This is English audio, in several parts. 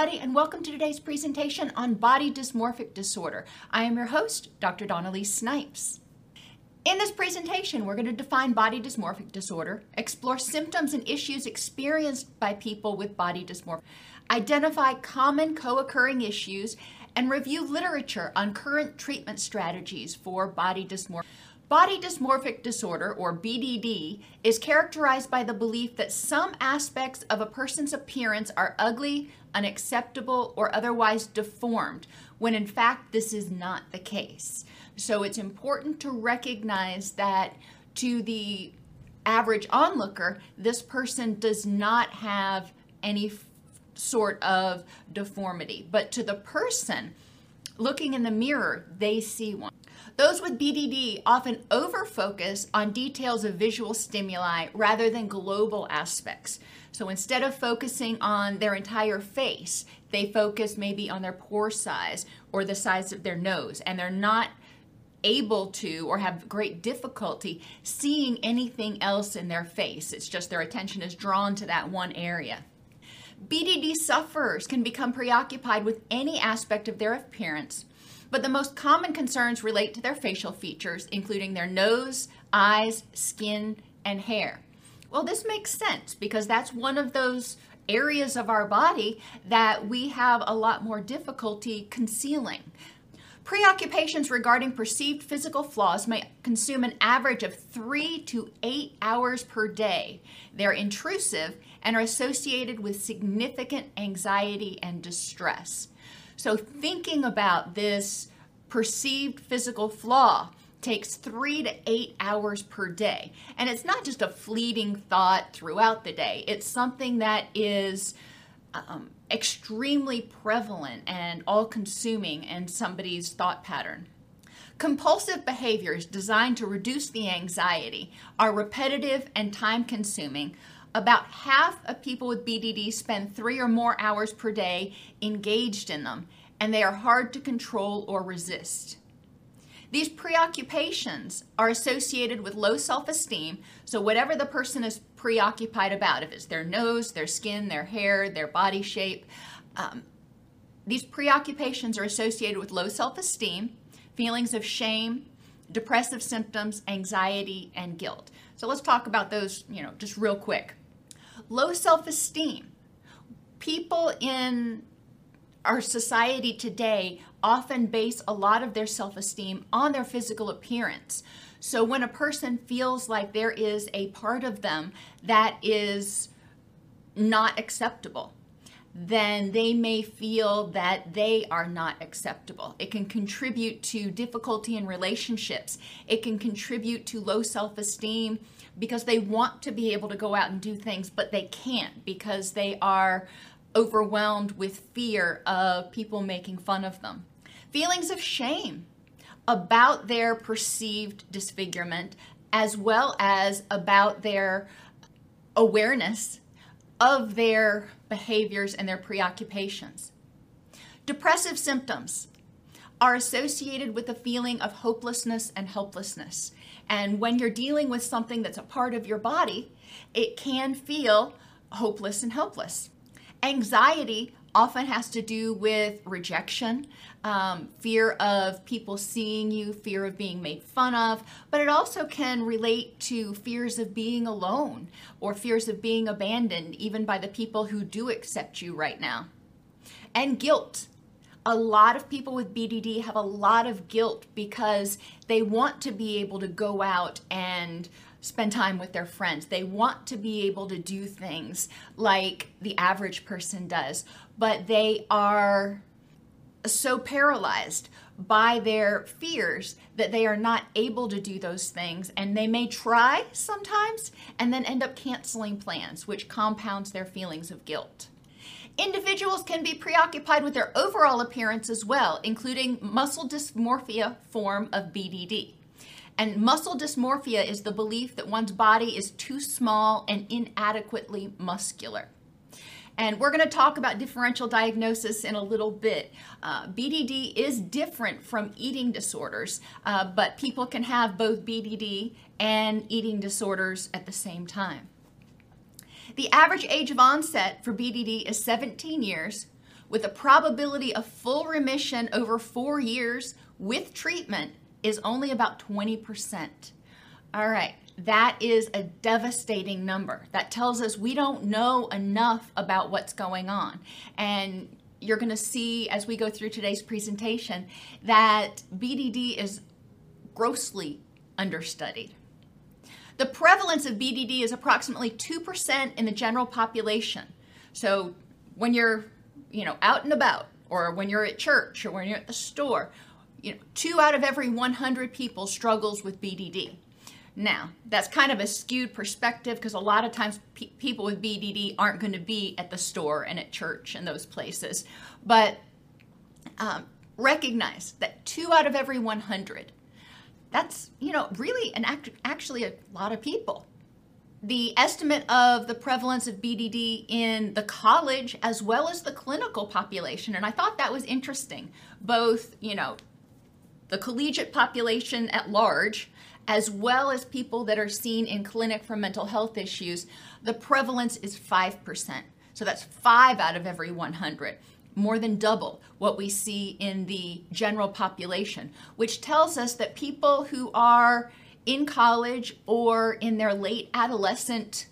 everybody, and welcome to today's presentation on body dysmorphic disorder. I am your host, Dr. Dawn-Elise Snipes. In this presentation, we're going to define body dysmorphic disorder, explore symptoms and issues experienced by people with body dysmorphia, identify common co-occurring issues, and review literature on current treatment strategies for body dysmorphia. Body dysmorphic disorder, or BDD, is characterized by the belief that some aspects of a person's appearance are ugly, unacceptable, or otherwise deformed, when in fact this is not the case. So it's important to recognize that to the average onlooker, this person does not have any sort of deformity. But to the person looking in the mirror, they see one. Those with BDD often overfocus on details of visual stimuli rather than global aspects. So instead of focusing on their entire face, they focus maybe on their pore size or the size of their nose, and they're not able to or have great difficulty seeing anything else in their face. It's just their attention is drawn to that one area. BDD sufferers can become preoccupied with any aspect of their appearance but the most common concerns relate to their facial features, including their nose, eyes, skin, and hair. Well, this makes sense because that's one of those areas of our body that we have a lot more difficulty concealing. Preoccupations regarding perceived physical flaws may consume an average of three to eight hours per day. They're intrusive and are associated with significant anxiety and distress. So thinking about this perceived physical flaw takes three to eight hours per day. And it's not just a fleeting thought throughout the day, it's something that is um, extremely prevalent and all consuming in somebody's thought pattern. Compulsive behaviors designed to reduce the anxiety are repetitive and time consuming. About half of people with BDD spend three or more hours per day engaged in them, and they are hard to control or resist. These preoccupations are associated with low self esteem. So, whatever the person is preoccupied about, if it's their nose, their skin, their hair, their body shape, um, these preoccupations are associated with low self esteem, feelings of shame, depressive symptoms, anxiety, and guilt. So, let's talk about those, you know, just real quick. Low self esteem. People in our society today often base a lot of their self esteem on their physical appearance. So when a person feels like there is a part of them that is not acceptable, then they may feel that they are not acceptable. It can contribute to difficulty in relationships. It can contribute to low self esteem because they want to be able to go out and do things, but they can't because they are overwhelmed with fear of people making fun of them. Feelings of shame about their perceived disfigurement, as well as about their awareness of their behaviors and their preoccupations. Depressive symptoms are associated with a feeling of hopelessness and helplessness. And when you're dealing with something that's a part of your body, it can feel hopeless and helpless. Anxiety often has to do with rejection, um, fear of people seeing you, fear of being made fun of, but it also can relate to fears of being alone or fears of being abandoned, even by the people who do accept you right now. And guilt. A lot of people with BDD have a lot of guilt because they want to be able to go out and spend time with their friends. They want to be able to do things like the average person does, but they are so paralyzed by their fears that they are not able to do those things and they may try sometimes and then end up canceling plans which compounds their feelings of guilt. Individuals can be preoccupied with their overall appearance as well, including muscle dysmorphia form of BDD. And muscle dysmorphia is the belief that one's body is too small and inadequately muscular. And we're going to talk about differential diagnosis in a little bit. Uh, BDD is different from eating disorders, uh, but people can have both BDD and eating disorders at the same time. The average age of onset for BDD is 17 years, with a probability of full remission over four years with treatment is only about 20%. All right, that is a devastating number. That tells us we don't know enough about what's going on. And you're going to see as we go through today's presentation that BDD is grossly understudied. The prevalence of BDD is approximately 2% in the general population. So when you're, you know, out and about or when you're at church or when you're at the store, you know, 2 out of every 100 people struggles with BDD. Now, that's kind of a skewed perspective because a lot of times pe- people with BDD aren't going to be at the store and at church and those places. But um, recognize that two out of every 100, that's, you know, really an act- actually a lot of people. The estimate of the prevalence of BDD in the college as well as the clinical population, and I thought that was interesting. Both, you know, the collegiate population at large as well as people that are seen in clinic for mental health issues, the prevalence is 5%. So that's five out of every 100, more than double what we see in the general population, which tells us that people who are in college or in their late adolescent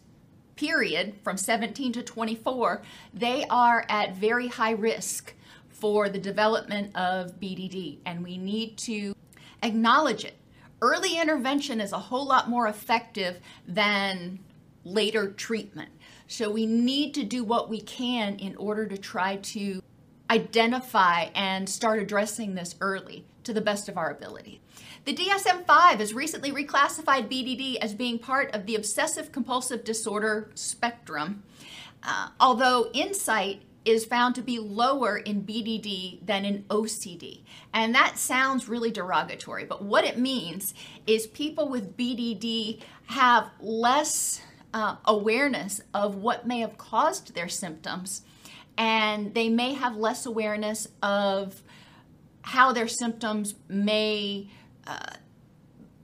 period from 17 to 24, they are at very high risk for the development of BDD, and we need to acknowledge it early intervention is a whole lot more effective than later treatment. So we need to do what we can in order to try to identify and start addressing this early to the best of our ability. The DSM 5 has recently reclassified BDD as being part of the obsessive compulsive disorder spectrum. Uh, although Insight is found to be lower in BDD than in OCD. And that sounds really derogatory, but what it means is people with BDD have less uh, awareness of what may have caused their symptoms, and they may have less awareness of how their symptoms may. Uh,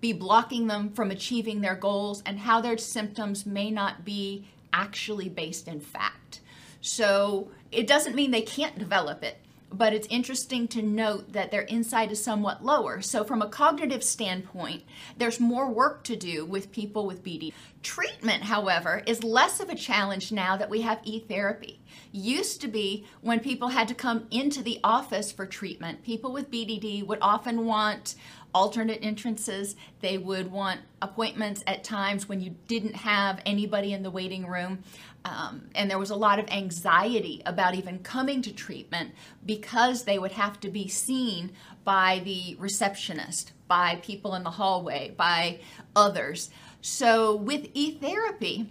be blocking them from achieving their goals and how their symptoms may not be actually based in fact. So it doesn't mean they can't develop it, but it's interesting to note that their insight is somewhat lower. So, from a cognitive standpoint, there's more work to do with people with BD. Treatment, however, is less of a challenge now that we have e therapy. Used to be when people had to come into the office for treatment, people with BDD would often want alternate entrances. They would want appointments at times when you didn't have anybody in the waiting room. Um, and there was a lot of anxiety about even coming to treatment because they would have to be seen by the receptionist, by people in the hallway, by others. So, with e therapy,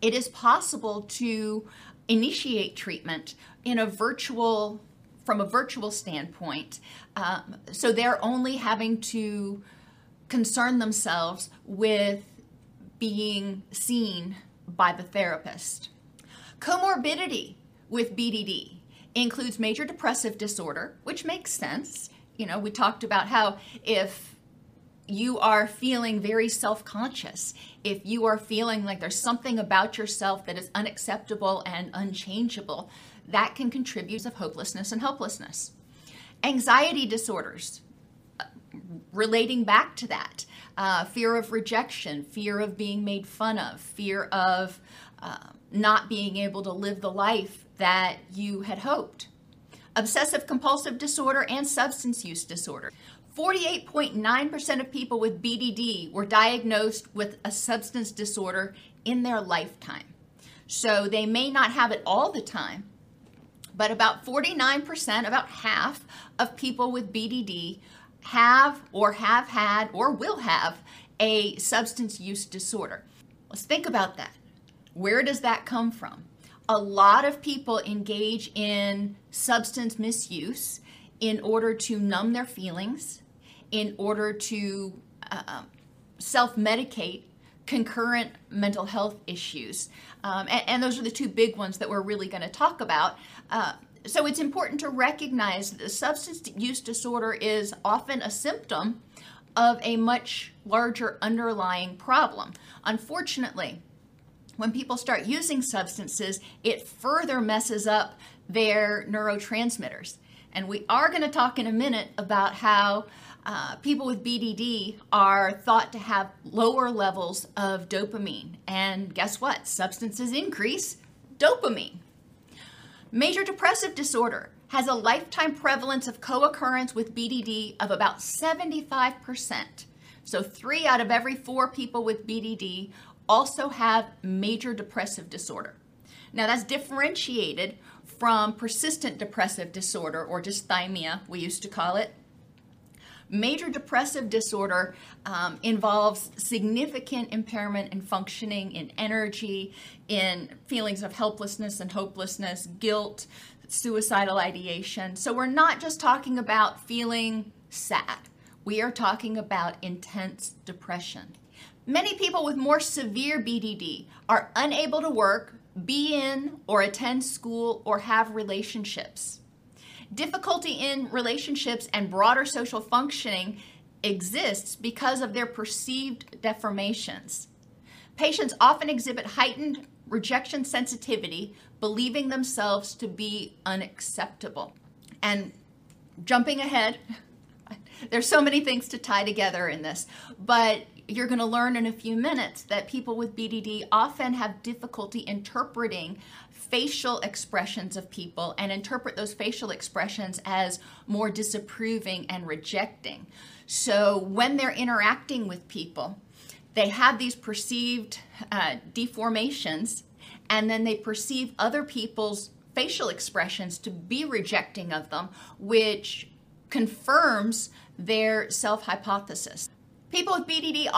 it is possible to initiate treatment in a virtual from a virtual standpoint. Um, so they're only having to concern themselves with being seen by the therapist. Comorbidity with BDD includes major depressive disorder, which makes sense. You know, we talked about how if you are feeling very self conscious, if you are feeling like there's something about yourself that is unacceptable and unchangeable, that can contribute of hopelessness and helplessness. Anxiety disorders, uh, relating back to that, uh, fear of rejection, fear of being made fun of, fear of uh, not being able to live the life that you had hoped. Obsessive compulsive disorder and substance use disorder. 48.9% of people with BDD were diagnosed with a substance disorder in their lifetime. So they may not have it all the time, but about 49%, about half of people with BDD have or have had or will have a substance use disorder. Let's think about that. Where does that come from? A lot of people engage in substance misuse in order to numb their feelings, in order to uh, self medicate concurrent mental health issues. Um, and, and, those are the two big ones that we're really going to talk about. Uh, so it's important to recognize that the substance use disorder is often a symptom of a much larger underlying problem. Unfortunately, when people start using substances, it further messes up their neurotransmitters. And we are going to talk in a minute about how uh, people with BDD are thought to have lower levels of dopamine. And guess what? Substances increase dopamine. Major depressive disorder has a lifetime prevalence of co occurrence with BDD of about 75%. So, three out of every four people with BDD also have major depressive disorder. Now, that's differentiated from persistent depressive disorder or dysthymia, we used to call it. Major depressive disorder um, involves significant impairment in functioning, in energy, in feelings of helplessness and hopelessness, guilt, suicidal ideation. So we're not just talking about feeling sad, we are talking about intense depression. Many people with more severe BDD are unable to work, be in or attend school, or have relationships. Difficulty in relationships and broader social functioning exists because of their perceived deformations. Patients often exhibit heightened rejection sensitivity, believing themselves to be unacceptable. And jumping ahead, there's so many things to tie together in this, but you're going to learn in a few minutes that people with BDD often have difficulty interpreting facial expressions of people and interpret those facial expressions as more disapproving and rejecting. So when they're interacting with people, they have these perceived uh, deformations and then they perceive other people's facial expressions to be rejecting of them, which confirms their self hypothesis. People with BDD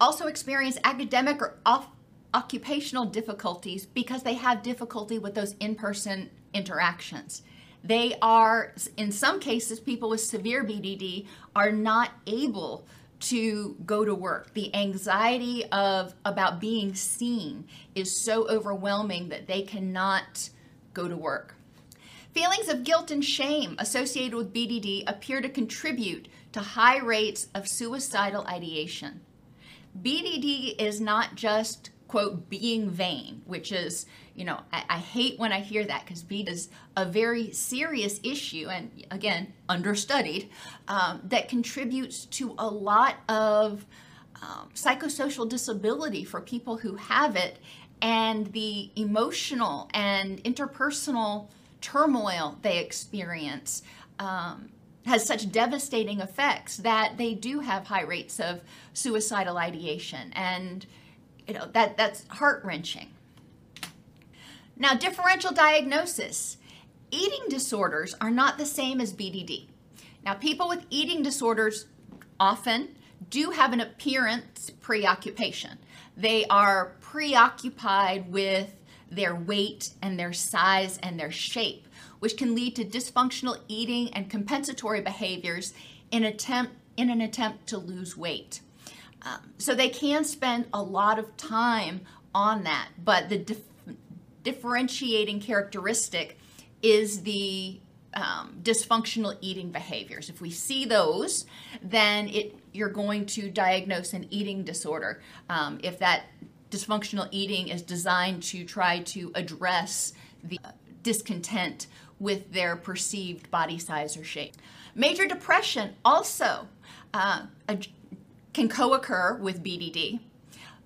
also experience academic or off occupational difficulties because they have difficulty with those in person interactions. They are, in some cases, people with severe BDD are not able to go to work. The anxiety of about being seen is so overwhelming that they cannot go to work. Feelings of guilt and shame associated with BDD appear to contribute to high rates of suicidal ideation. BDD is not just, quote, being vain, which is, you know, I, I hate when I hear that because BDD is a very serious issue and, again, understudied, um, that contributes to a lot of um, psychosocial disability for people who have it and the emotional and interpersonal turmoil they experience um, has such devastating effects that they do have high rates of suicidal ideation and you know that that's heart-wrenching. Now differential diagnosis. Eating disorders are not the same as bdd now people with eating disorders often do have an appearance preoccupation. They are preoccupied with their weight and their size and their shape, which can lead to dysfunctional eating and compensatory behaviors in, attempt, in an attempt to lose weight. Um, so they can spend a lot of time on that, but the dif- differentiating characteristic is the um, dysfunctional eating behaviors. If we see those, then it you're going to diagnose an eating disorder. Um, if that dysfunctional eating is designed to try to address the discontent with their perceived body size or shape. Major depression also uh, can co occur with BDD,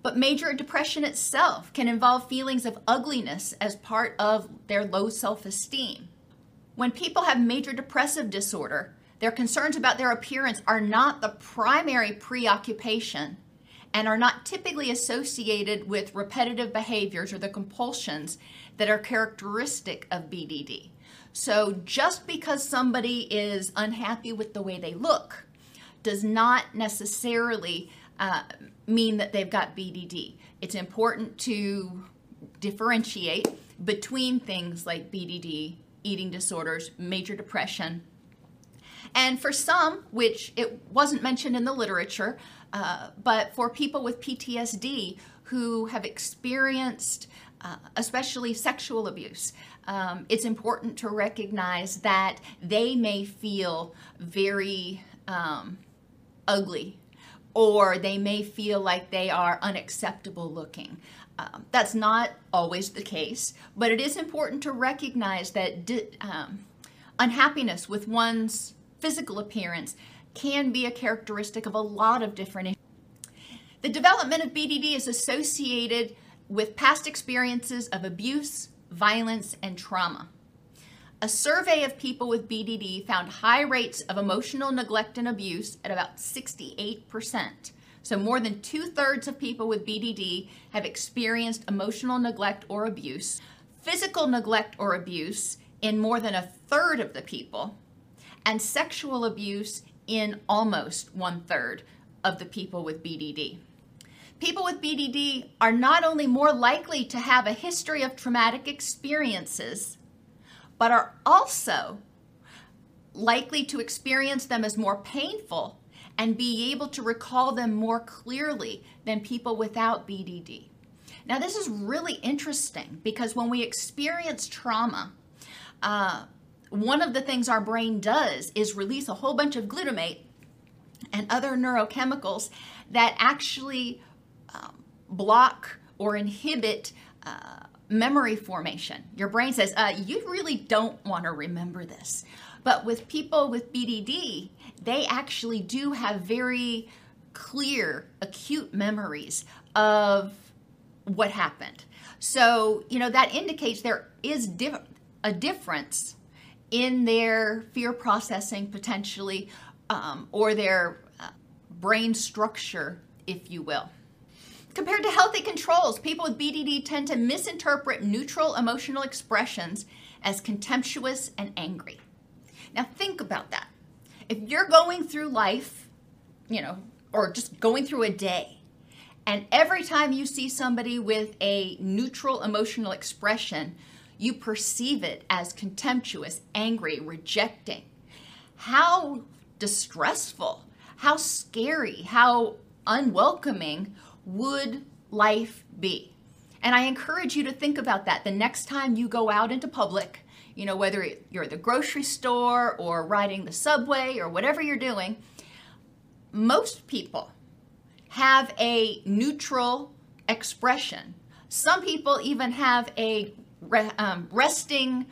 but major depression itself can involve feelings of ugliness as part of their low self esteem. When people have major depressive disorder, their concerns about their appearance are not the primary preoccupation and are not typically associated with repetitive behaviors or the compulsions that are characteristic of BDD. So just because somebody is unhappy with the way they look does not necessarily uh, mean that they've got BDD. It's important to differentiate between things like BDD, eating disorders, major depression, and for some, which it wasn't mentioned in the literature, uh, but for people with PTSD who have experienced uh, especially sexual abuse, um, it's important to recognize that they may feel very um, ugly or they may feel like they are unacceptable looking. Um, that's not always the case, but it is important to recognize that di- um, unhappiness with one's physical appearance can be a characteristic of a lot of different issues. The development of BDD is associated with past experiences of abuse, violence, and trauma. A survey of people with BDD found high rates of emotional neglect and abuse at about 68%. So, more than two thirds of people with BDD have experienced emotional neglect or abuse, physical neglect or abuse in more than a third of the people, and sexual abuse in almost one third of the people with BDD. People with BDD are not only more likely to have a history of traumatic experiences, but are also likely to experience them as more painful and be able to recall them more clearly than people without BDD. Now, this is really interesting because when we experience trauma, uh, one of the things our brain does is release a whole bunch of glutamate and other neurochemicals that actually um, block or inhibit uh, memory formation. Your brain says, uh, you really don't want to remember this. But with people with BDD, they actually do have very clear, acute memories of what happened. So, you know, that indicates there is diff- a difference in their fear processing potentially um, or their uh, brain structure, if you will. Compared to healthy controls, people with BDD tend to misinterpret neutral emotional expressions as contemptuous and angry. Now, think about that. If you're going through life, you know, or just going through a day, and every time you see somebody with a neutral emotional expression, you perceive it as contemptuous, angry, rejecting. How distressful, how scary, how unwelcoming would life be? And I encourage you to think about that the next time you go out into public, you know, whether you're at the grocery store or riding the subway or whatever you're doing. Most people have a neutral expression. Some people even have a re- um, resting,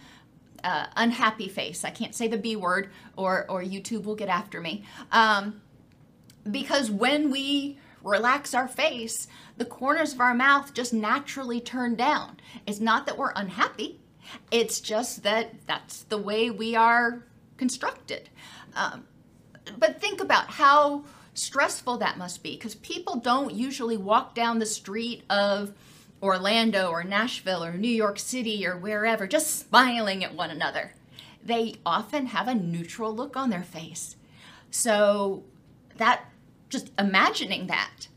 uh, unhappy face. I can't say the B word, or or YouTube will get after me. Um, because when we relax our face, the corners of our mouth just naturally turn down. It's not that we're unhappy, it's just that that's the way we are constructed. Um, but think about how stressful that must be because people don't usually walk down the street of Orlando or Nashville or New York City or wherever just smiling at one another. They often have a neutral look on their face. So that just imagining that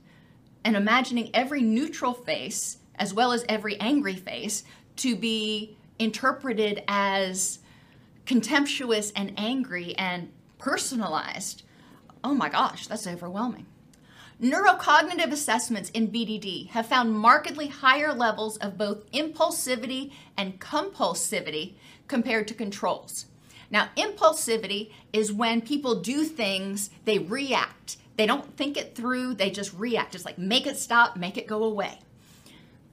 and imagining every neutral face as well as every angry face to be interpreted as contemptuous and angry and personalized. Oh my gosh, that's overwhelming. Neurocognitive assessments in BDD have found markedly higher levels of both impulsivity and compulsivity compared to controls. Now, impulsivity is when people do things, they react they don't think it through, they just react. It's like make it stop, make it go away.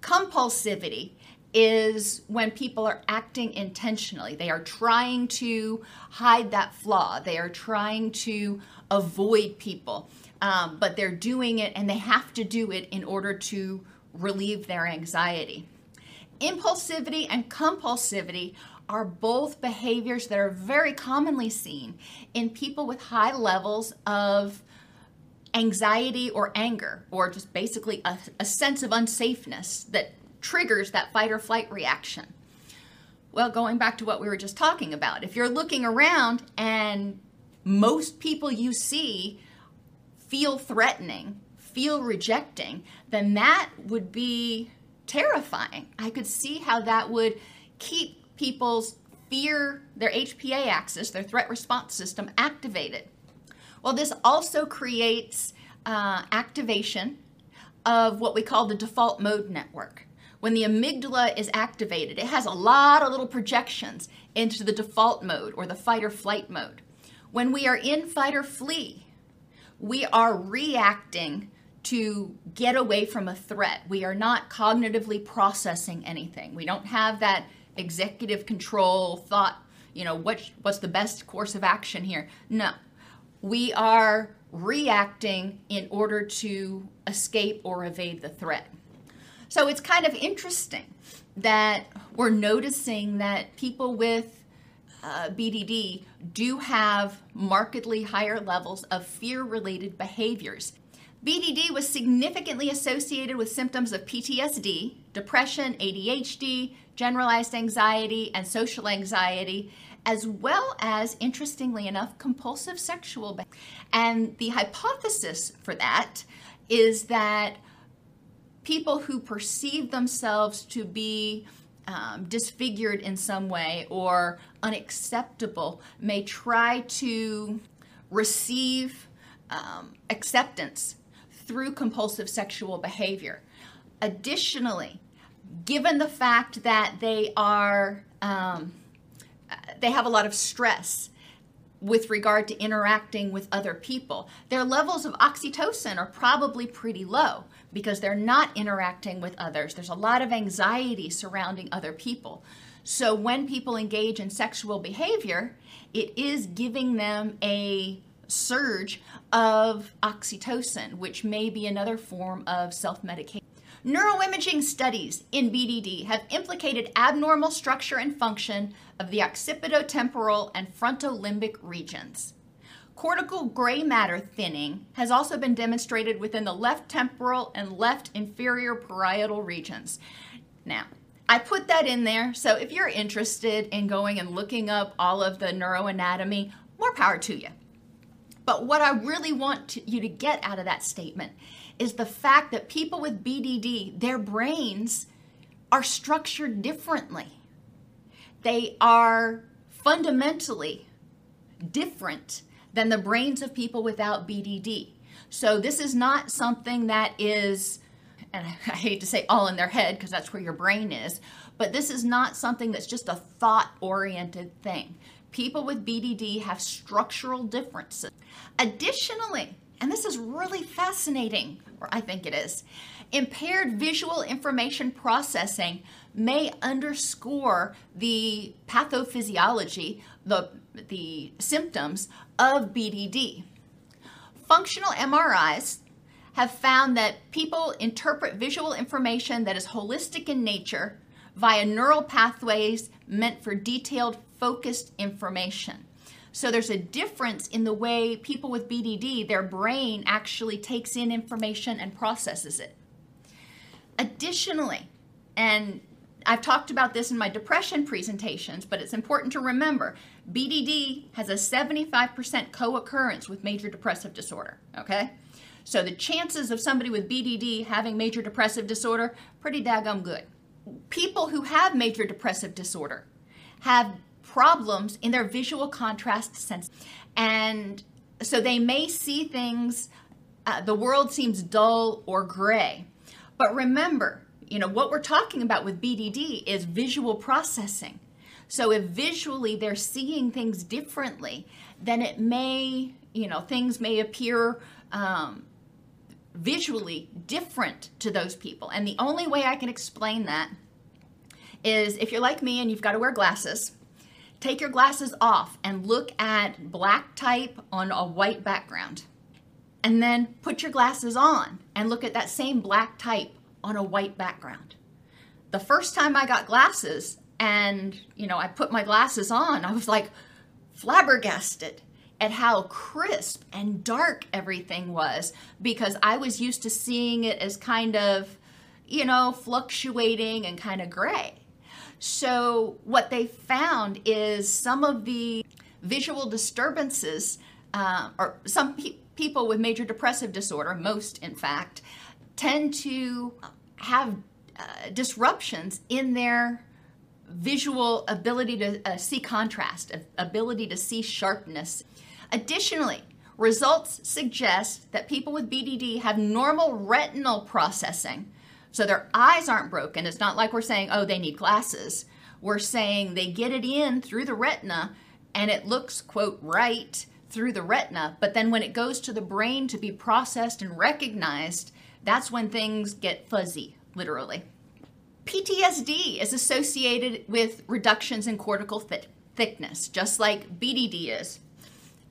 Compulsivity is when people are acting intentionally. They are trying to hide that flaw, they are trying to avoid people, um, but they're doing it and they have to do it in order to relieve their anxiety. Impulsivity and compulsivity are both behaviors that are very commonly seen in people with high levels of anxiety or anger, or just basically a, a sense of unsafeness that triggers that fight or flight reaction. Well, going back to what we were just talking about, if you're looking around and most people you see feel threatening, feel rejecting, then that would be terrifying. I could see how that would keep people's fear, their HPA axis, their threat response system activated. Well, this also creates uh, activation of what we call the default mode network. When the amygdala is activated, it has a lot of little projections into the default mode or the fight or flight mode. When we are in fight or flee, we are reacting to get away from a threat. We are not cognitively processing anything. We don't have that executive control thought, you know, what, what's the best course of action here? No. We are reacting in order to escape or evade the threat. So it's kind of interesting that we're noticing that people with uh, BDD do have markedly higher levels of fear related behaviors. BDD was significantly associated with symptoms of PTSD, depression, ADHD, generalized anxiety, and social anxiety, as well as, interestingly enough, compulsive sexual behavior. And the hypothesis for that is that people who perceive themselves to be um, disfigured in some way or unacceptable may try to receive um, acceptance through compulsive sexual behavior. Additionally, given the fact that they are um, they have a lot of stress with regard to interacting with other people. Their levels of oxytocin are probably pretty low because they're not interacting with others. There's a lot of anxiety surrounding other people. So when people engage in sexual behavior, it is giving them a surge of oxytocin, which may be another form of self medication. Neuroimaging studies in BDD have implicated abnormal structure and function of the occipitotemporal and frontolimbic regions. Cortical gray matter thinning has also been demonstrated within the left temporal and left inferior parietal regions. Now, I put that in there, so if you're interested in going and looking up all of the neuroanatomy, more power to you. But what I really want to, you to get out of that statement is the fact that people with BDD, their brains are structured differently. They are fundamentally different than the brains of people without BDD. So this is not something that is, and I hate to say all in their head because that's where your brain is, but this is not something that's just a thought oriented thing. People with BDD have structural differences. Additionally, and this is really fascinating, or I think it is. Impaired visual information processing may underscore the pathophysiology, the, the symptoms of BDD. Functional MRIs have found that people interpret visual information that is holistic in nature via neural pathways meant for detailed, focused information. So there's a difference in the way people with BDD, their brain actually takes in information and processes it. Additionally, and I've talked about this in my depression presentations, but it's important to remember BDD has a 75% co occurrence with major depressive disorder, okay? So the chances of somebody with BDD having major depressive disorder, pretty daggum good. People who have major depressive disorder have problems in their visual contrast sense. And so they may see things, uh, the world seems dull or gray. But remember, you know, what we're talking about with BDD is visual processing. So if visually they're seeing things differently, then it may, you know, things may appear um, visually different to those people. And the only way I can explain that is if you're like me and you've got to wear glasses, Take your glasses off and look at black type on a white background. And then put your glasses on and look at that same black type on a white background. The first time I got glasses and, you know, I put my glasses on, I was like flabbergasted at how crisp and dark everything was because I was used to seeing it as kind of, you know, fluctuating and kind of gray. So, what they found is some of the visual disturbances, uh, or some pe- people with major depressive disorder, most in fact, tend to have uh, disruptions in their visual ability to uh, see contrast, ability to see sharpness. Additionally, results suggest that people with BDD have normal retinal processing so their eyes aren't broken. It's not like we're saying, oh, they need glasses. We're saying they get it in through the retina and it looks, quote, right through the retina, but then when it goes to the brain to be processed and recognized, that's when things get fuzzy, literally. PTSD is associated with reductions in cortical th- thickness, just like BDD is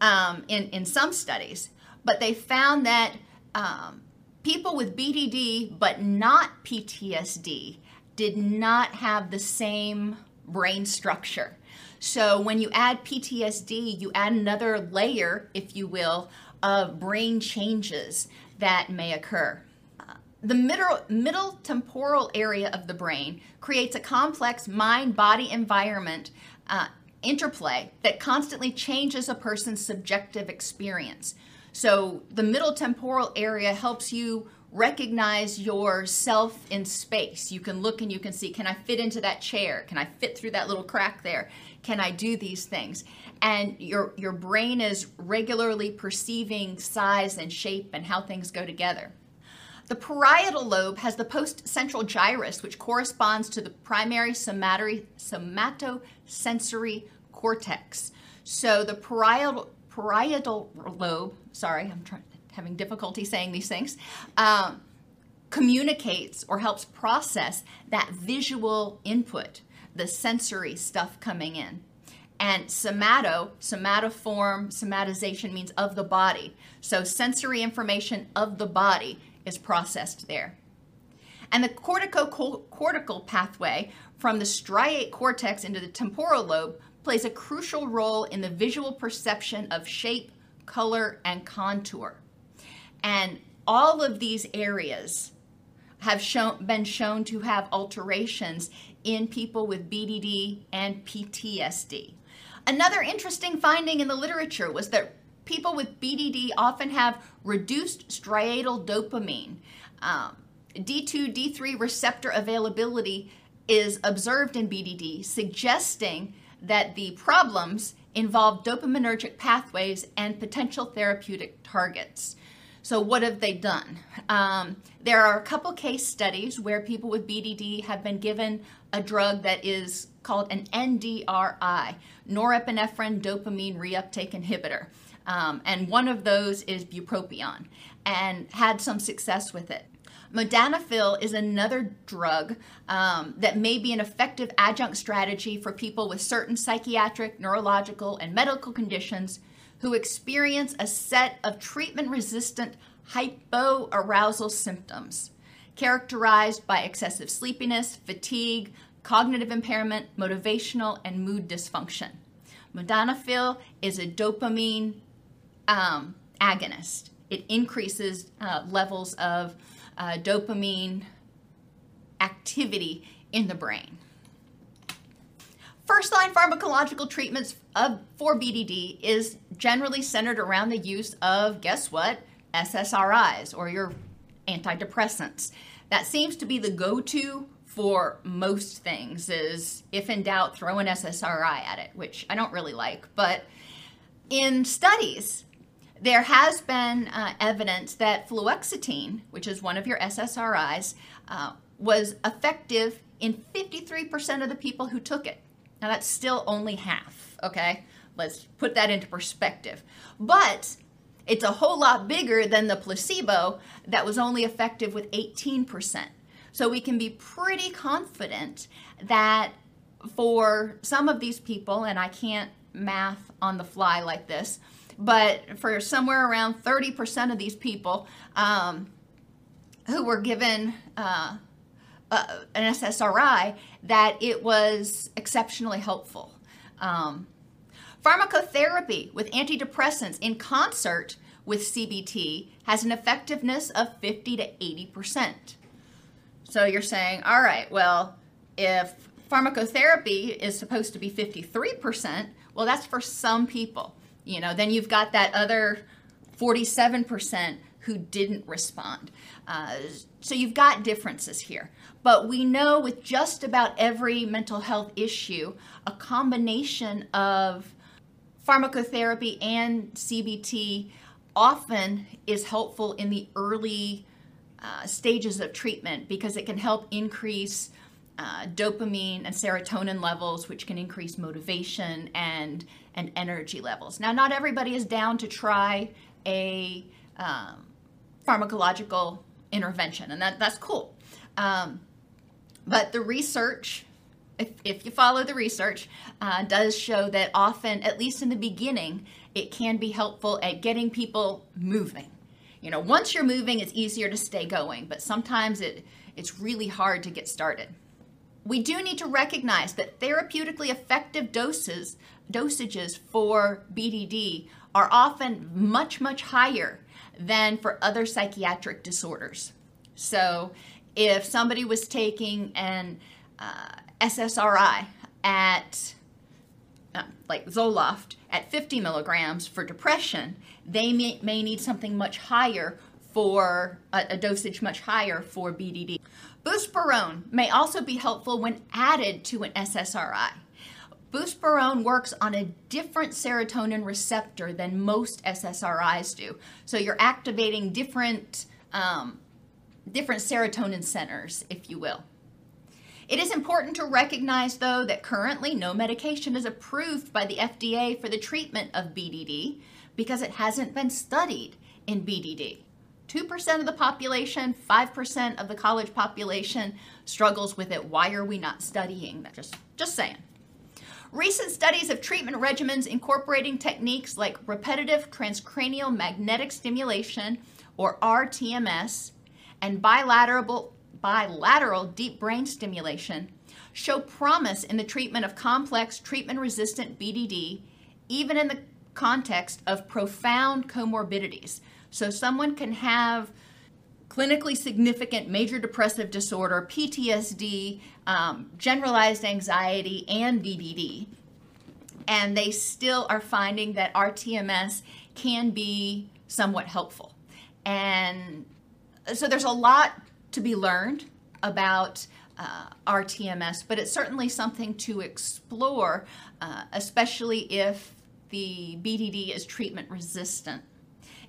um, in, in some studies. But they found that um, people with BDD but not PTSD did not have the same brain structure. So when you add PTSD, you add another layer, if you will, of brain changes that may occur. The middle, middle temporal area of the brain creates a complex mind body environment uh, interplay that constantly changes a person's subjective experience. So, the middle temporal area helps you recognize yourself in space. You can look and you can see can I fit into that chair? Can I fit through that little crack there? Can I do these things? And your your brain is regularly perceiving size and shape and how things go together. The parietal lobe has the postcentral gyrus, which corresponds to the primary somatosensory cortex. So the parietal, parietal lobe, sorry, I'm having difficulty saying these things, um, communicates or helps process that visual input, the sensory stuff coming in. And somato, somatoform, somatization means of the body. So sensory information of the body is processed there. And the cortico-cortical pathway from the striate cortex into the temporal lobe plays a crucial role in the visual perception of shape, color, and contour. And all of these areas have shown, been shown to have alterations in people with BDD and PTSD. Another interesting finding in the literature was that people with BDD often have reduced striatal dopamine. Um, D2, D3 receptor availability is observed in BDD, suggesting that the problems involve dopaminergic pathways and potential therapeutic targets. So, what have they done? Um, there are a couple case studies where people with BDD have been given a drug that is called an NDRI, norepinephrine dopamine reuptake inhibitor. Um, and one of those is bupropion, and had some success with it. Modafinil is another drug um, that may be an effective adjunct strategy for people with certain psychiatric, neurological, and medical conditions who experience a set of treatment resistant hypoarousal symptoms characterized by excessive sleepiness, fatigue, cognitive impairment, motivational, and mood dysfunction. Modafinil is a dopamine um, agonist. It increases uh, levels of uh, dopamine activity in the brain. First line pharmacological treatments of, for BDD is generally centered around the use of, guess what, SSRIs or your antidepressants. That seems to be the go to for most things is if in doubt throw an SSRI at it, which I don't really like, but in studies there has been uh, evidence that fluoxetine, which is one of your SSRIs, uh, was effective in 53% of the people who took it. Now, that's still only half, okay? Let's put that into perspective. But it's a whole lot bigger than the placebo that was only effective with 18%. So we can be pretty confident that for some of these people, and I can't math on the fly like this, but for somewhere around 30% of these people um, who were given uh, uh, an SSRI, that it was exceptionally helpful. Um, pharmacotherapy with antidepressants in concert with CBT has an effectiveness of 50 to 80%. So you're saying, all right, well, if pharmacotherapy is supposed to be 53%, well, that's for some people. You know, then you've got that other 47% who didn't respond. Uh, so you've got differences here. But we know with just about every mental health issue, a combination of pharmacotherapy and CBT often is helpful in the early uh, stages of treatment because it can help increase uh, dopamine and serotonin levels, which can increase motivation and and energy levels. Now, not everybody is down to try a um, pharmacological intervention, and that, that's cool. Um, but the research, if, if you follow the research, uh, does show that often, at least in the beginning, it can be helpful at getting people moving. You know, once you're moving, it's easier to stay going, but sometimes it, it's really hard to get started. We do need to recognize that therapeutically effective doses, dosages for BDD are often much, much higher than for other psychiatric disorders. So, if somebody was taking an uh, SSRI at uh, like Zoloft at 50 milligrams for depression, they may, may need something much higher for a, a dosage much higher for BDD. Buspirone may also be helpful when added to an SSRI. Buspirone works on a different serotonin receptor than most SSRIs do. So you're activating different, um, different serotonin centers, if you will. It is important to recognize, though, that currently no medication is approved by the FDA for the treatment of BDD because it hasn't been studied in BDD. 2% of the population, 5% of the college population struggles with it. Why are we not studying that? Just, just saying. Recent studies of treatment regimens incorporating techniques like repetitive transcranial magnetic stimulation, or RTMS, and bilateral, bilateral deep brain stimulation show promise in the treatment of complex treatment resistant BDD, even in the context of profound comorbidities. So, someone can have clinically significant major depressive disorder, PTSD, um, generalized anxiety, and BDD. And they still are finding that RTMS can be somewhat helpful. And so there's a lot to be learned about uh, RTMS, but it's certainly something to explore, uh, especially if the BDD is treatment resistant.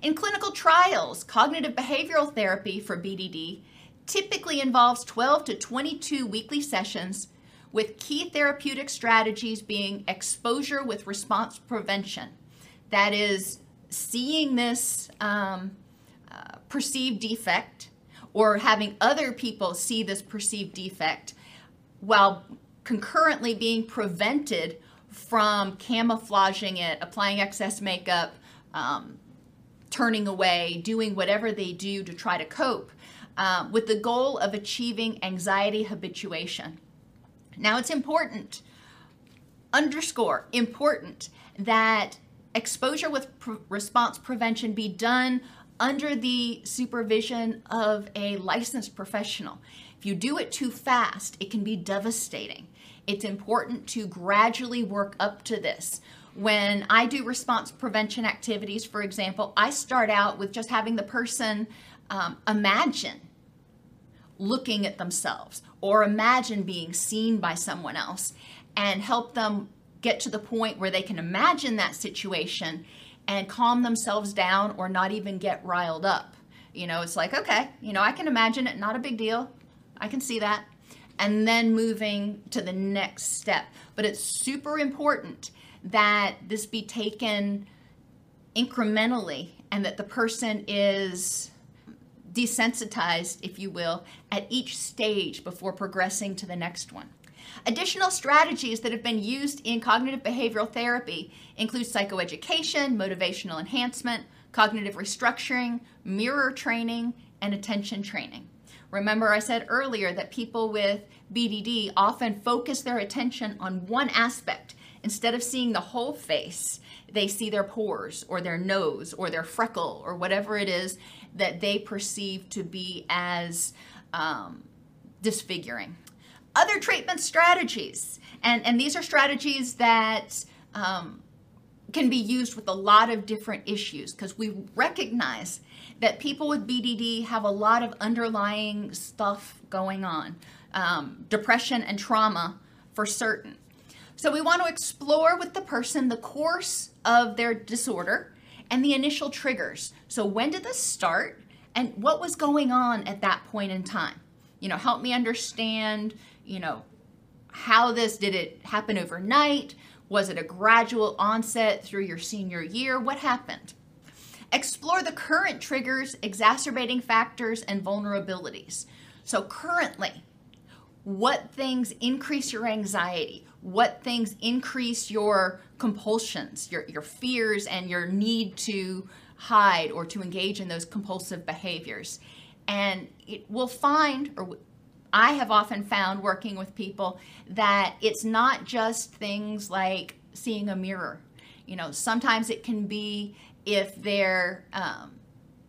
In clinical trials, cognitive behavioral therapy for BDD typically involves 12 to 22 weekly sessions with key therapeutic strategies being exposure with response prevention. That is, seeing this um, uh, perceived defect or having other people see this perceived defect while concurrently being prevented from camouflaging it, applying excess makeup, um, turning away, doing whatever they do to try to cope, um, with the goal of achieving anxiety habituation. Now, it's important, underscore, important, that exposure with pr- response prevention be done under the supervision of a licensed professional. If you do it too fast, it can be devastating. It's important to gradually work up to this when I do response prevention activities, for example, I start out with just having the person um, imagine looking at themselves or imagine being seen by someone else and help them get to the point where they can imagine that situation and calm themselves down or not even get riled up. You know, it's like, okay, you know, I can imagine it, not a big deal. I can see that. And then moving to the next step. But it's super important that this be taken incrementally and that the person is desensitized, if you will, at each stage before progressing to the next one. Additional strategies that have been used in cognitive behavioral therapy include psychoeducation, motivational enhancement, cognitive restructuring, mirror training, and attention training. Remember, I said earlier that people with BDD often focus their attention on one aspect Instead of seeing the whole face, they see their pores or their nose or their freckle or whatever it is that they perceive to be as um, disfiguring. Other treatment strategies, and, and these are strategies that um, can be used with a lot of different issues because we recognize that people with BDD have a lot of underlying stuff going on, um, depression and trauma for certain. So we want to explore with the person the course of their disorder and the initial triggers. So when did this start and what was going on at that point in time? You know, help me understand, you know, how this did it happen overnight? Was it a gradual onset through your senior year? What happened? Explore the current triggers, exacerbating factors, and vulnerabilities. So, currently, what things increase your anxiety? What things increase your compulsions, your, your fears, and your need to hide or to engage in those compulsive behaviors? And it will find, or I have often found working with people that it's not just things like seeing a mirror. You know, sometimes it can be if their um,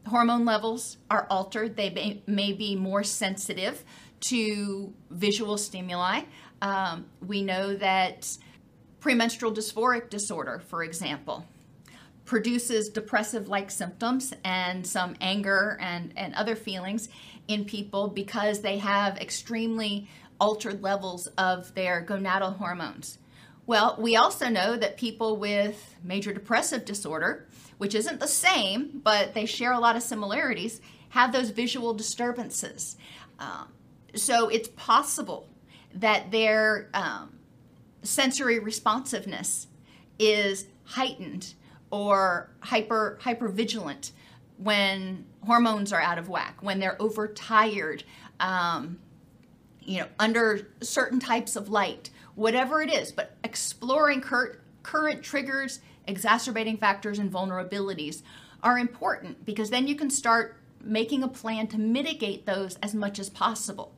hormone levels are altered, they may, may, be more sensitive to visual stimuli. Um, we know that premenstrual dysphoric disorder, for example, produces depressive like symptoms and some anger and, and other feelings in people because they have extremely altered levels of their gonadal hormones. Well, we also know that people with major depressive disorder, which isn't the same, but they share a lot of similarities, have those visual disturbances. Um, so it's possible that their um, sensory responsiveness is heightened or hyper hyper vigilant when hormones are out of whack, when they're overtired, um, you know, under certain types of light, whatever it is. But exploring cur- current triggers, exacerbating factors, and vulnerabilities are important because then you can start making a plan to mitigate those as much as possible.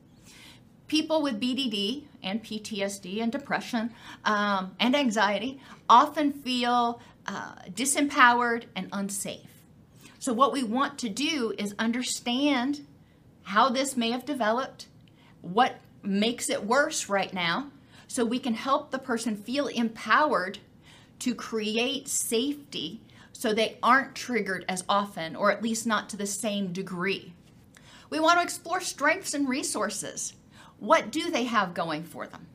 People with BDD and PTSD and depression um, and anxiety often feel uh, disempowered and unsafe. So, what we want to do is understand how this may have developed, what makes it worse right now, so we can help the person feel empowered to create safety so they aren't triggered as often, or at least not to the same degree. We want to explore strengths and resources. What do they have going for them?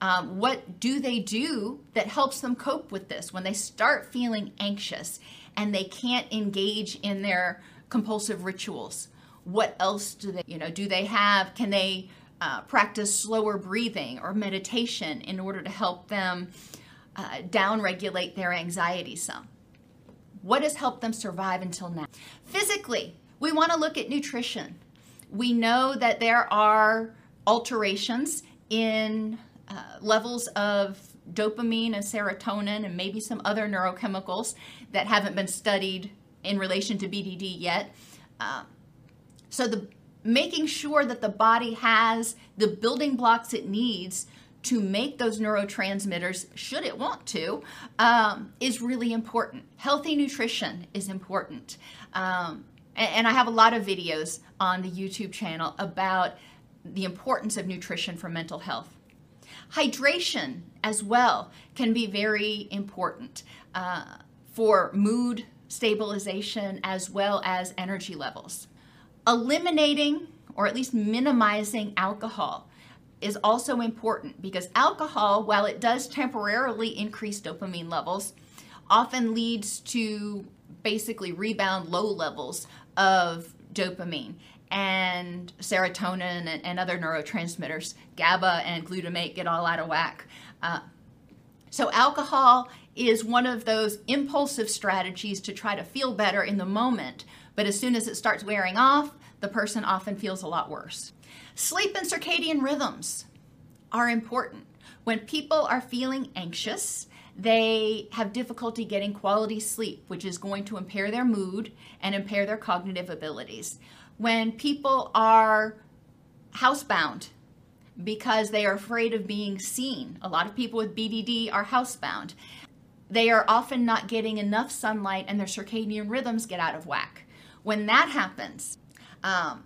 Um, what do they do that helps them cope with this when they start feeling anxious and they can't engage in their compulsive rituals? What else do they, you know, do they have? Can they uh, practice slower breathing or meditation in order to help them uh, downregulate their anxiety some? What has helped them survive until now? Physically, we want to look at nutrition. We know that there are alterations in uh, levels of dopamine and serotonin and maybe some other neurochemicals that haven't been studied in relation to BDD yet. Uh, so the making sure that the body has the building blocks it needs to make those neurotransmitters, should it want to, um, is really important. Healthy nutrition is important. Um, and, and I have a lot of videos on the YouTube channel about the importance of nutrition for mental health. Hydration as well can be very important uh, for mood stabilization as well as energy levels. Eliminating or at least minimizing alcohol is also important because alcohol, while it does temporarily increase dopamine levels, often leads to basically rebound low levels of dopamine and serotonin and, and, other neurotransmitters, GABA and glutamate get all out of whack. Uh, so, alcohol is one of those impulsive strategies to try to feel better in the moment, but as soon as it starts wearing off, the person often feels a lot worse. Sleep and circadian rhythms are important. When people are feeling anxious, they have difficulty getting quality sleep, which is going to impair their mood and impair their cognitive abilities when people are housebound because they are afraid of being seen. A lot of people with BDD are housebound. They are often not getting enough sunlight and their circadian rhythms get out of whack. When that happens, um,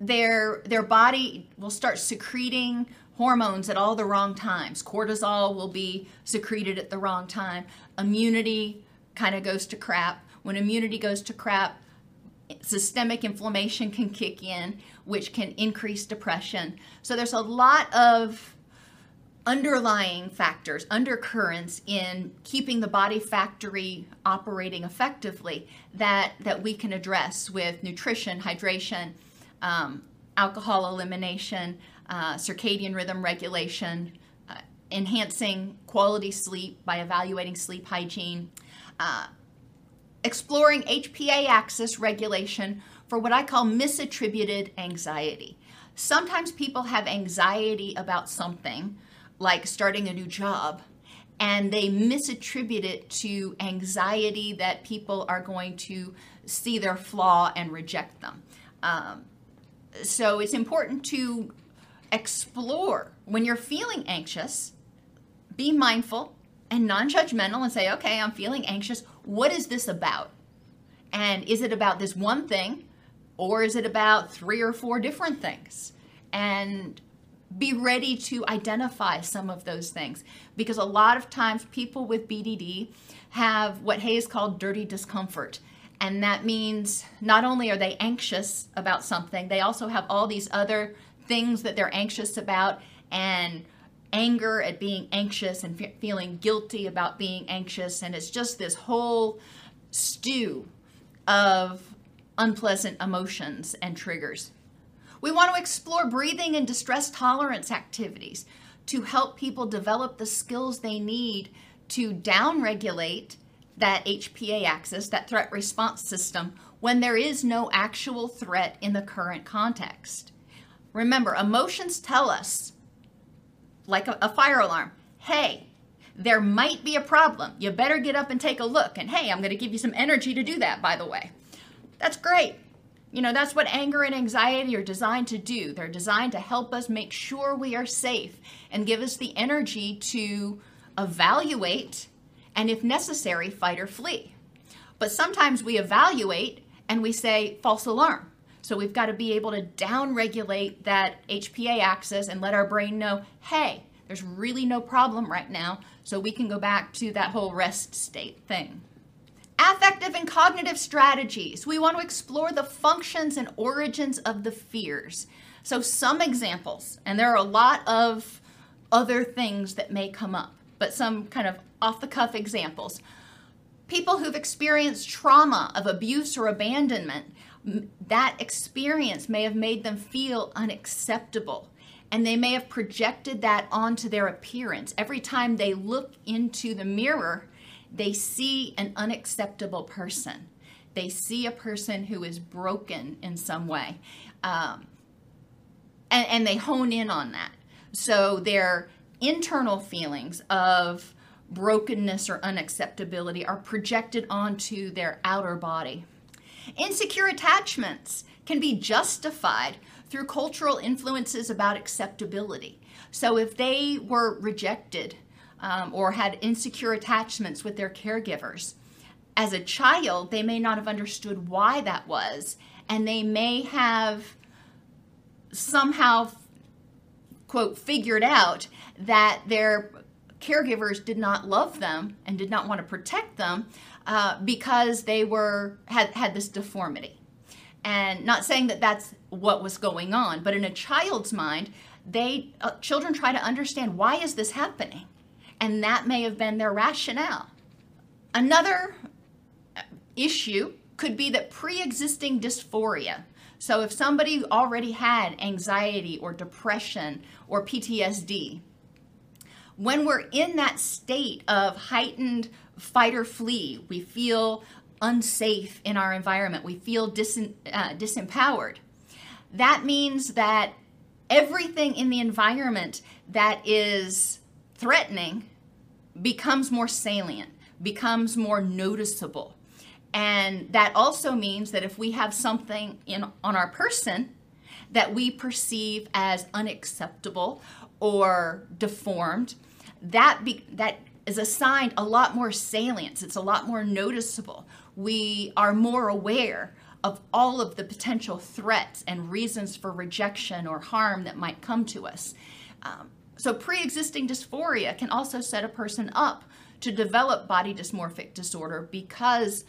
their their body will start secreting hormones at all the wrong times. Cortisol will be secreted at the wrong time. Immunity kind of goes to crap. When immunity goes to crap, systemic inflammation can kick in, which can increase depression. So there's a lot of underlying factors, undercurrents in keeping the body factory operating effectively that, that we can address with nutrition, hydration, um, alcohol elimination, uh, circadian rhythm regulation, uh, enhancing quality sleep by evaluating sleep hygiene, uh, exploring HPA axis regulation for what I call misattributed anxiety. Sometimes people have anxiety about something, like starting a new job, and they misattribute it to anxiety that people are going to see their flaw and reject them. Um, so it's important to explore when you're feeling anxious, be mindful and non judgmental and say, okay, I'm feeling anxious. What is this about? And is it about this one thing or is it about three or four different things? And be ready to identify some of those things because a lot of times people with BDD have what Hayes called dirty discomfort. And that means not only are they anxious about something, they also have all these other things that they're anxious about and anger at being anxious and fe- feeling guilty about being anxious. And it's just this whole stew of unpleasant emotions and triggers. We want to explore breathing and distress tolerance activities to help people develop the skills they need to downregulate that HPA axis, that threat response system, when there is no actual threat in the current context. Remember, emotions tell us, like a, a fire alarm, hey, there might be a problem. You better get up and take a look. And hey, I'm going to give you some energy to do that, by the way. That's great. You know, that's what anger and anxiety are designed to do. They're designed to help us make sure we are safe and give us the energy to evaluate and, if necessary, fight or flee. But sometimes we evaluate and we say false alarm. So we've got to be able to downregulate that HPA axis and let our brain know, hey, there's really no problem right now. So we can go back to that whole rest state thing. Affective and cognitive strategies. We want to explore the functions and origins of the fears. So, some examples, and there are a lot of other things that may come up, but some kind of off the cuff examples. People who've experienced trauma of abuse or abandonment, that experience may have made them feel unacceptable. And they may have projected that onto their appearance. Every time they look into the mirror, they see an unacceptable person. They see a person who is broken in some way. Um, and, and they hone in on that. So their internal feelings of brokenness or unacceptability are projected onto their outer body. Insecure attachments can be justified through cultural influences about acceptability. So if they were rejected um, or had insecure attachments with their caregivers. As a child, they may not have understood why that was, and they may have somehow, quote, figured out that their caregivers did not love them and did not want to protect them uh, because they were had, had this deformity. And not saying that that's what was going on, but in a child's mind, they uh, children try to understand why is this happening and that may have been their rationale. Another issue could be that pre existing dysphoria. So, if somebody already had anxiety or depression or PTSD, when we're in that state of heightened fight or flee, we feel unsafe in our environment, we feel dis- uh, disempowered. That means that everything in the environment that is threatening becomes more salient, becomes more noticeable. And that also means that if we have something in on our person that we perceive as unacceptable or deformed, that be, that is assigned a lot more salience. It's a lot more noticeable. We are more aware of all of the potential threats and reasons for rejection or harm that might come to us. Um, so, pre existing dysphoria can also set a person up to develop body dysmorphic disorder because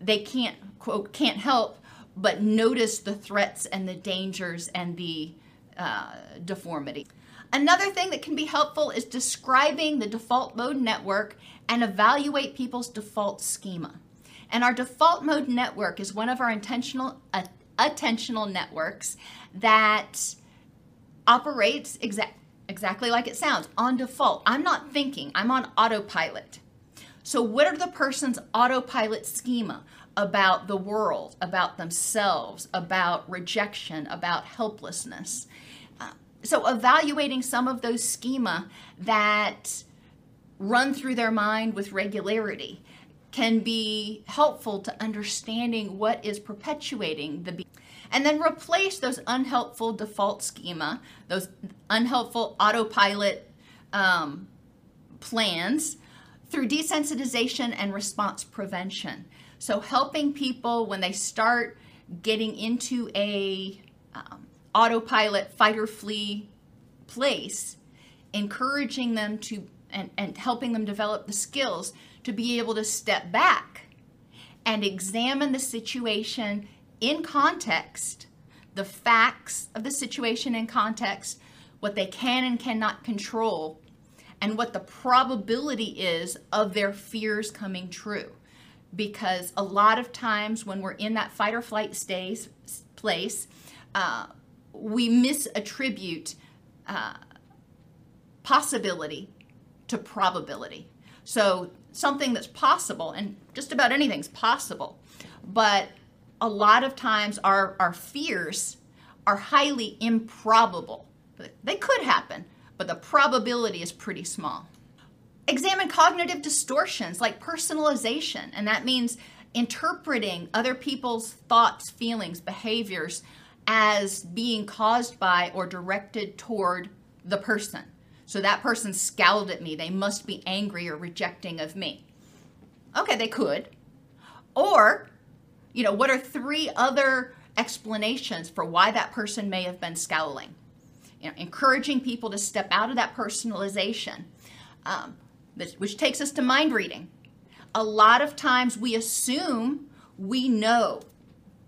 they can't, quote, can't help but notice the threats and the dangers and the uh, deformity. Another thing that can be helpful is describing the default mode network and evaluate people's default schema. And our default mode network is one of our intentional uh, attentional networks that operates exa- exactly like it sounds on default. I'm not thinking, I'm on autopilot. So, what are the person's autopilot schema about the world, about themselves, about rejection, about helplessness? So, evaluating some of those schema that run through their mind with regularity can be helpful to understanding what is perpetuating the and then replace those unhelpful default schema, those unhelpful autopilot um, plans through desensitization and response prevention. So helping people when they start getting into a um, autopilot fight or flee place, encouraging them to and, and helping them develop the skills to be able to step back and examine the situation in context, the facts of the situation in context, what they can and cannot control, and what the probability is of their fears coming true. Because a lot of times when we're in that fight or flight stays, place, uh, we misattribute uh, possibility to probability. So something that's possible, and just about anything's possible, but a lot of times our, our fears are highly improbable. They could happen, but the probability is pretty small. Examine cognitive distortions like personalization, and that means interpreting other people's thoughts, feelings, behaviors as being caused by or directed toward the person. So that person scowled at me. They must be angry or rejecting of me. Okay, they could. Or, you know, what are three other explanations for why that person may have been scowling? You know, encouraging people to step out of that personalization, um, which takes us to mind reading. A lot of times we assume we know.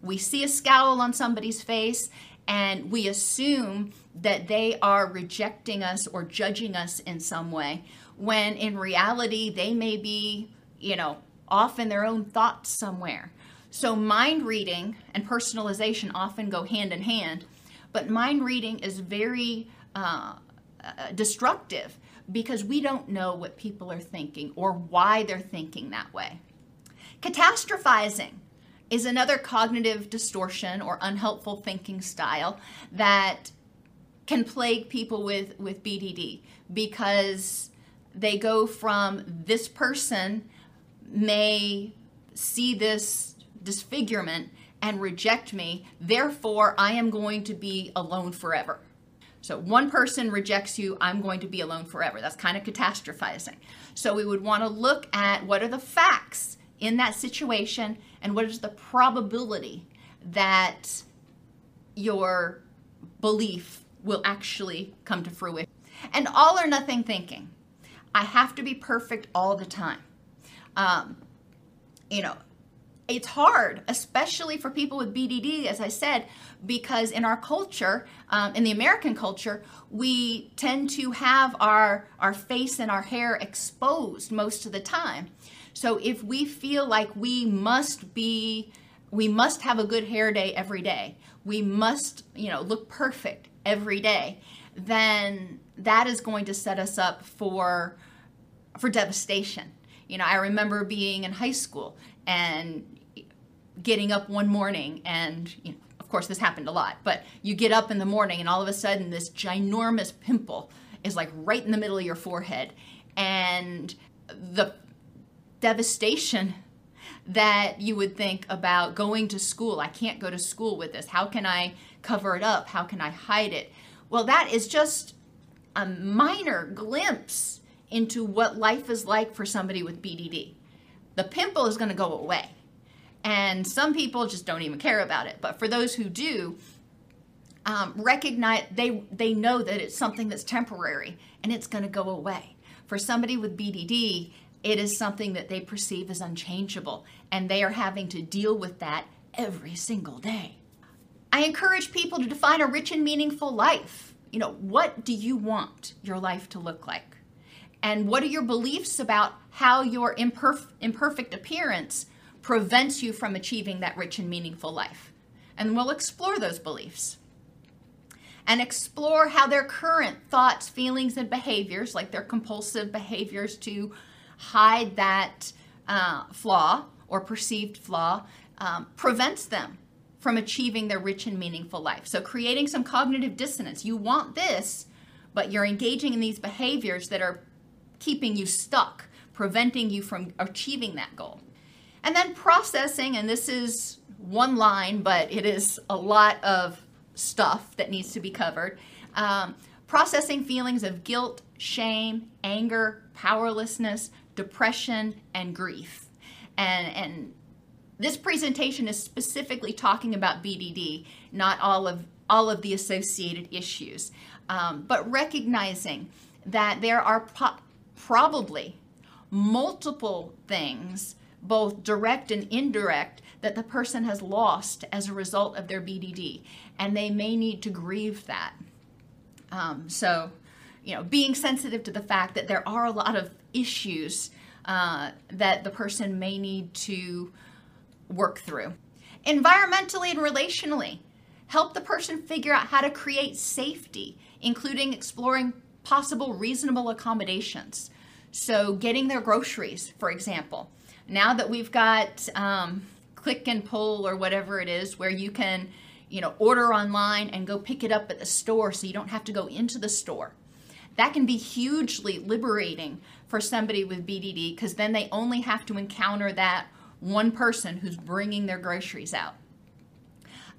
We see a scowl on somebody's face and we assume that they are rejecting us or judging us in some way when in reality they may be you know off in their own thoughts somewhere. So mind reading and personalization often go hand in hand but mind reading is very uh, uh, destructive because we don't know what people are thinking or why they're thinking that way. Catastrophizing is another cognitive distortion or unhelpful thinking style that can plague people with, with BDD because they go from this person may see this disfigurement and reject me, therefore I am going to be alone forever. So one person rejects you, I'm going to be alone forever. That's kind of catastrophizing. So we would want to look at what are the facts in that situation and what is the probability that your belief will actually come to fruition. And all or nothing thinking. I have to be perfect all the time. Um, you know, it's hard, especially for people with BDD, as I said, because in our culture, um, in the American culture, we tend to have our our face and our hair exposed most of the time. So if we feel like we must be, we must have a good hair day every day, we must, you know, look perfect every day, then that is going to set us up for for devastation. You know, I remember being in high school and getting up one morning and you know, of course this happened a lot, but you get up in the morning and all of a sudden this ginormous pimple is like right in the middle of your forehead and the devastation that you would think about going to school. I can't go to school with this. How can I cover it up? How can I hide it? Well, that is just a minor glimpse into what life is like for somebody with BDD. The pimple is going to go away. And some people just don't even care about it. But for those who do, um, recognize they they know that it's something that's temporary and it's going to go away. For somebody with BDD, it is something that they perceive as unchangeable, and they are having to deal with that every single day. I encourage people to define a rich and meaningful life. You know, what do you want your life to look like? And what are your beliefs about how your imperf- imperfect appearance prevents you from achieving that rich and meaningful life? And we'll explore those beliefs. and explore how their current thoughts, feelings, and behaviors, like their compulsive behaviors to hide that uh, flaw or perceived flaw, um, prevents them from achieving their rich and meaningful life. So, creating some cognitive dissonance. You want this, but you're engaging in these behaviors that are keeping you stuck, preventing you from achieving that goal. And then processing, and this is one line, but it is a lot of stuff that needs to be covered. Um, processing feelings of guilt, shame, anger, powerlessness, depression, and grief. And, and this presentation is specifically talking about BDD, not all of all of the associated issues, um, but recognizing that there are probably multiple things, both direct and indirect, that the person has lost as a result of their BDD, and they may need to grieve that. Um, so, you know, being sensitive to the fact that there are a lot of issues uh, that the person may need to work through. Environmentally and relationally, help the person figure out how to create safety, including exploring possible reasonable accommodations. So, getting their groceries, for example. Now that we've got um, click and pull or whatever it is, where you can, you know, order online and go pick it up at the store so you don't have to go into the store. That can be hugely liberating for somebody with BDD because then they only have to encounter that one person who's bringing their groceries out.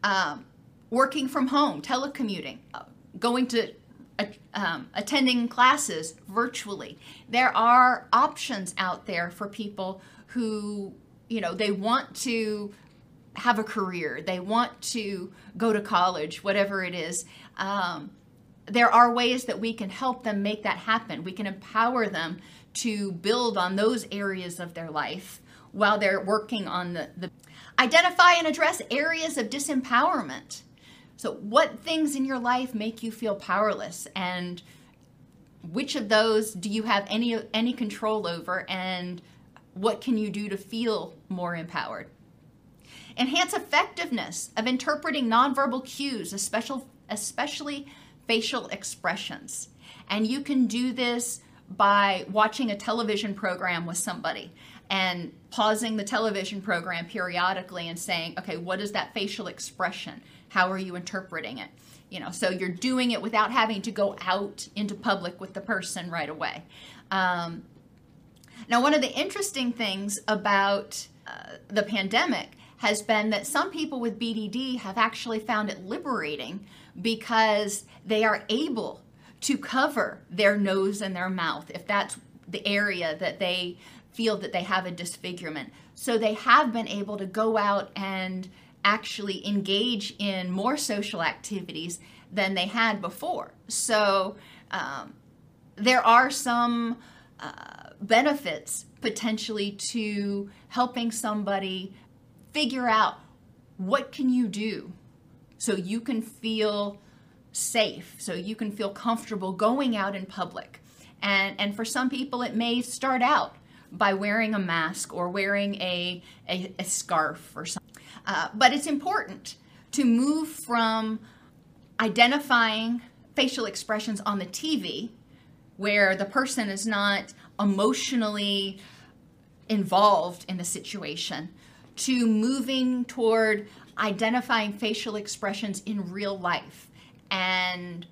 Um, working from home, telecommuting, uh, going to uh, um, attending classes virtually. There are options out there for people who, you know, they want to have a career, they want to go to college, whatever it is. Um, there are ways that we can help them make that happen. We can empower them to build on those areas of their life while they're working on the, the identify and address areas of disempowerment. So, what things in your life make you feel powerless, and which of those do you have any any control over, and what can you do to feel more empowered? Enhance effectiveness of interpreting nonverbal cues, especially especially facial expressions. And you can do this by watching a television program with somebody and pausing the television program periodically and saying, okay, what is that facial expression? How are you interpreting it? You know, so you're doing it without having to go out into public with the person right away. Um, now, one of the interesting things about uh, the pandemic has been that some people with BDD have actually found it liberating because they are able to cover their nose and their mouth if that's the area that they feel that they have a disfigurement. So they have been able to go out and actually engage in more social activities than they had before. So um, there are some uh, benefits potentially to helping somebody figure out what can you do so you can feel safe, so you can feel comfortable going out in public. And, and for some people, it may start out by wearing a mask or wearing a, a, a scarf or something. Uh, but it's important to move from identifying facial expressions on the TV, where the person is not emotionally involved in the situation, to moving toward identifying facial expressions in real life and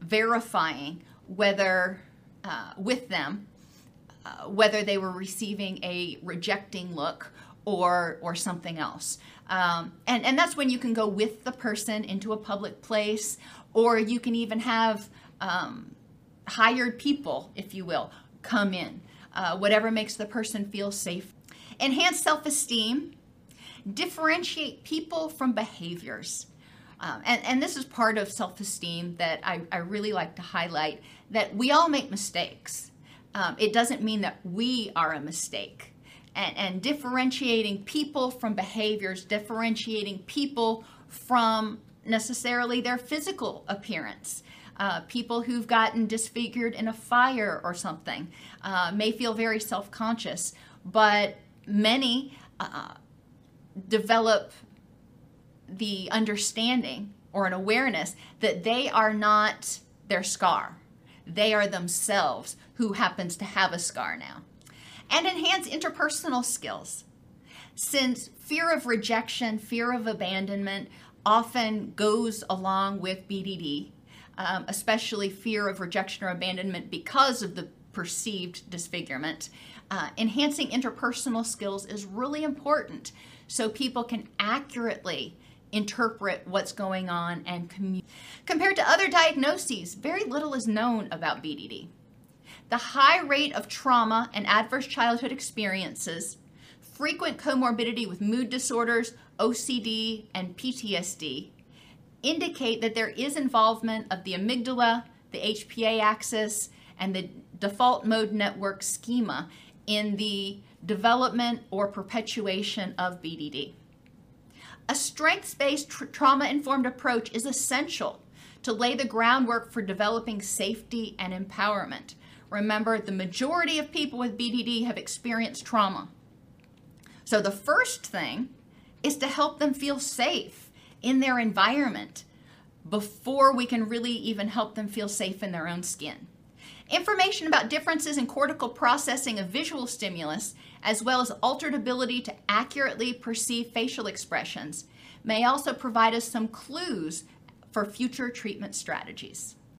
verifying whether uh, with them uh, whether they were receiving a rejecting look or or something else. Um, and and that's when you can go with the person into a public place, or you can even have um, hired people, if you will, come in. Uh, whatever makes the person feel safe. Enhance self-esteem. Differentiate people from behaviors. Um, and, and this is part of self esteem that I, I really like to highlight that we all make mistakes um, it doesn't mean that we are a mistake. And, and differentiating people from behaviors, differentiating people from necessarily their physical appearance. Uh, people who've gotten disfigured in a fire or something uh, may feel very self conscious, but many uh, develop the understanding or an awareness that they are not their scar. They are themselves who happens to have a scar now. And enhance interpersonal skills. Since fear of rejection, fear of abandonment often goes along with BDD, um, especially fear of rejection or abandonment because of the perceived disfigurement. Uh, enhancing interpersonal skills is really important so people can accurately interpret what's going on and communicate. Compared to other diagnoses, very little is known about BDD. The high rate of trauma and adverse childhood experiences, frequent comorbidity with mood disorders, OCD, and PTSD indicate that there is involvement of the amygdala, the HPA axis, and the default mode network schema in the development or perpetuation of BDD. A strengths based tra- trauma informed approach is essential to lay the groundwork for developing safety and empowerment. Remember, the majority of people with BDD have experienced trauma. So, the first thing is to help them feel safe in their environment before we can really even help them feel safe in their own skin. Information about differences in cortical processing of visual stimulus, as well as altered ability to accurately perceive facial expressions, may also provide us some clues for future treatment strategies.